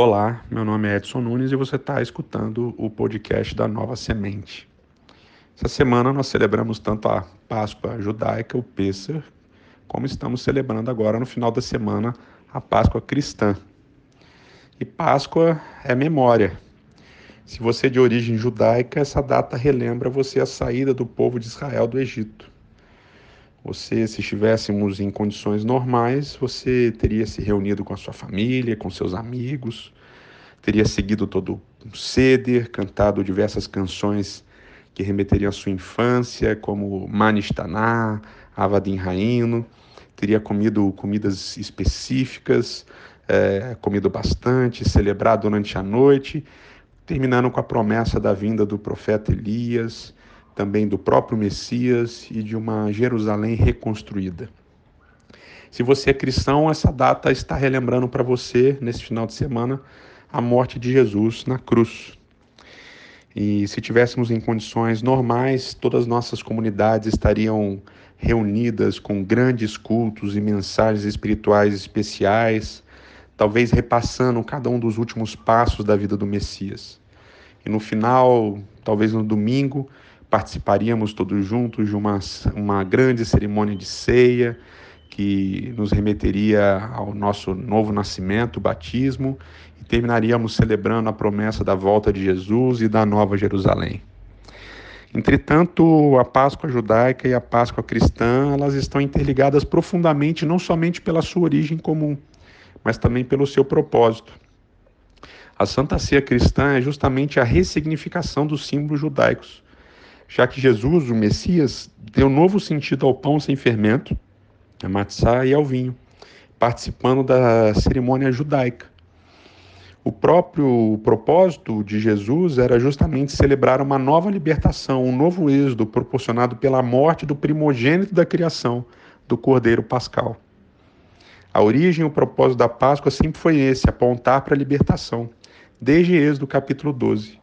Olá, meu nome é Edson Nunes e você está escutando o podcast da Nova Semente. Essa semana nós celebramos tanto a Páscoa judaica, o Pêssar, como estamos celebrando agora no final da semana a Páscoa cristã. E Páscoa é memória. Se você é de origem judaica, essa data relembra você a saída do povo de Israel do Egito. Você, se estivéssemos em condições normais, você teria se reunido com a sua família, com seus amigos, teria seguido todo um ceder, cantado diversas canções que remeteriam à sua infância, como Manistaná, Avadim Raino, teria comido comidas específicas, é, comido bastante, celebrado durante a noite, terminando com a promessa da vinda do profeta Elias, também do próprio Messias e de uma Jerusalém reconstruída. Se você é cristão, essa data está relembrando para você, nesse final de semana, a morte de Jesus na cruz. E se tivéssemos em condições normais, todas as nossas comunidades estariam reunidas com grandes cultos e mensagens espirituais especiais, talvez repassando cada um dos últimos passos da vida do Messias. E no final, talvez no domingo, participaríamos todos juntos de uma, uma grande cerimônia de ceia que nos remeteria ao nosso novo nascimento, batismo, e terminaríamos celebrando a promessa da volta de Jesus e da Nova Jerusalém. Entretanto, a Páscoa judaica e a Páscoa cristã, elas estão interligadas profundamente não somente pela sua origem comum, mas também pelo seu propósito. A Santa Ceia cristã é justamente a ressignificação dos símbolos judaicos, já que Jesus, o Messias, deu novo sentido ao pão sem fermento, a matzá e ao vinho, participando da cerimônia judaica. O próprio propósito de Jesus era justamente celebrar uma nova libertação, um novo êxodo proporcionado pela morte do primogênito da criação, do Cordeiro Pascal. A origem e o propósito da Páscoa sempre foi esse, apontar para a libertação, desde Êxodo capítulo 12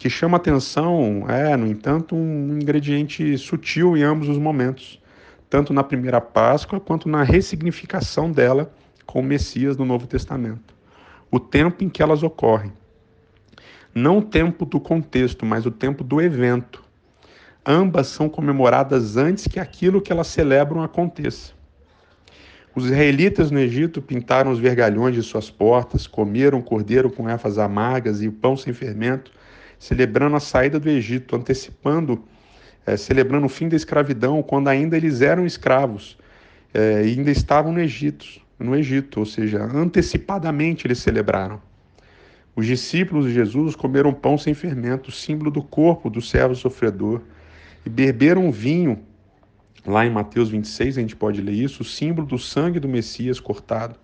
que chama atenção é, no entanto, um ingrediente sutil em ambos os momentos, tanto na primeira Páscoa quanto na ressignificação dela com o Messias no Novo Testamento. O tempo em que elas ocorrem. Não o tempo do contexto, mas o tempo do evento. Ambas são comemoradas antes que aquilo que elas celebram aconteça. Os israelitas no Egito pintaram os vergalhões de suas portas, comeram cordeiro com ervas amargas e o pão sem fermento, celebrando a saída do Egito, antecipando, é, celebrando o fim da escravidão, quando ainda eles eram escravos é, ainda estavam no Egito, no Egito, ou seja, antecipadamente eles celebraram. Os discípulos de Jesus comeram pão sem fermento, símbolo do corpo do servo sofredor, e beberam vinho, lá em Mateus 26 a gente pode ler isso, símbolo do sangue do Messias cortado,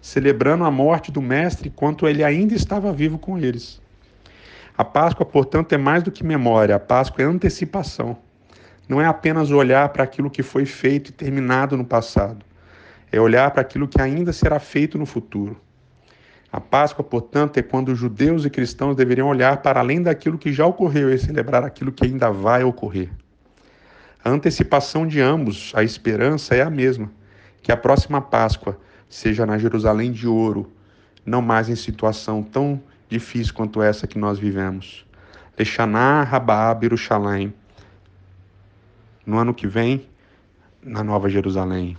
celebrando a morte do Mestre enquanto ele ainda estava vivo com eles. A Páscoa, portanto, é mais do que memória, a Páscoa é antecipação. Não é apenas olhar para aquilo que foi feito e terminado no passado, é olhar para aquilo que ainda será feito no futuro. A Páscoa, portanto, é quando judeus e cristãos deveriam olhar para além daquilo que já ocorreu e celebrar aquilo que ainda vai ocorrer. A antecipação de ambos, a esperança é a mesma, que a próxima Páscoa seja na Jerusalém de ouro, não mais em situação tão difícil quanto essa que nós vivemos. Lechaná, Rabá, Birushalayim. No ano que vem, na Nova Jerusalém.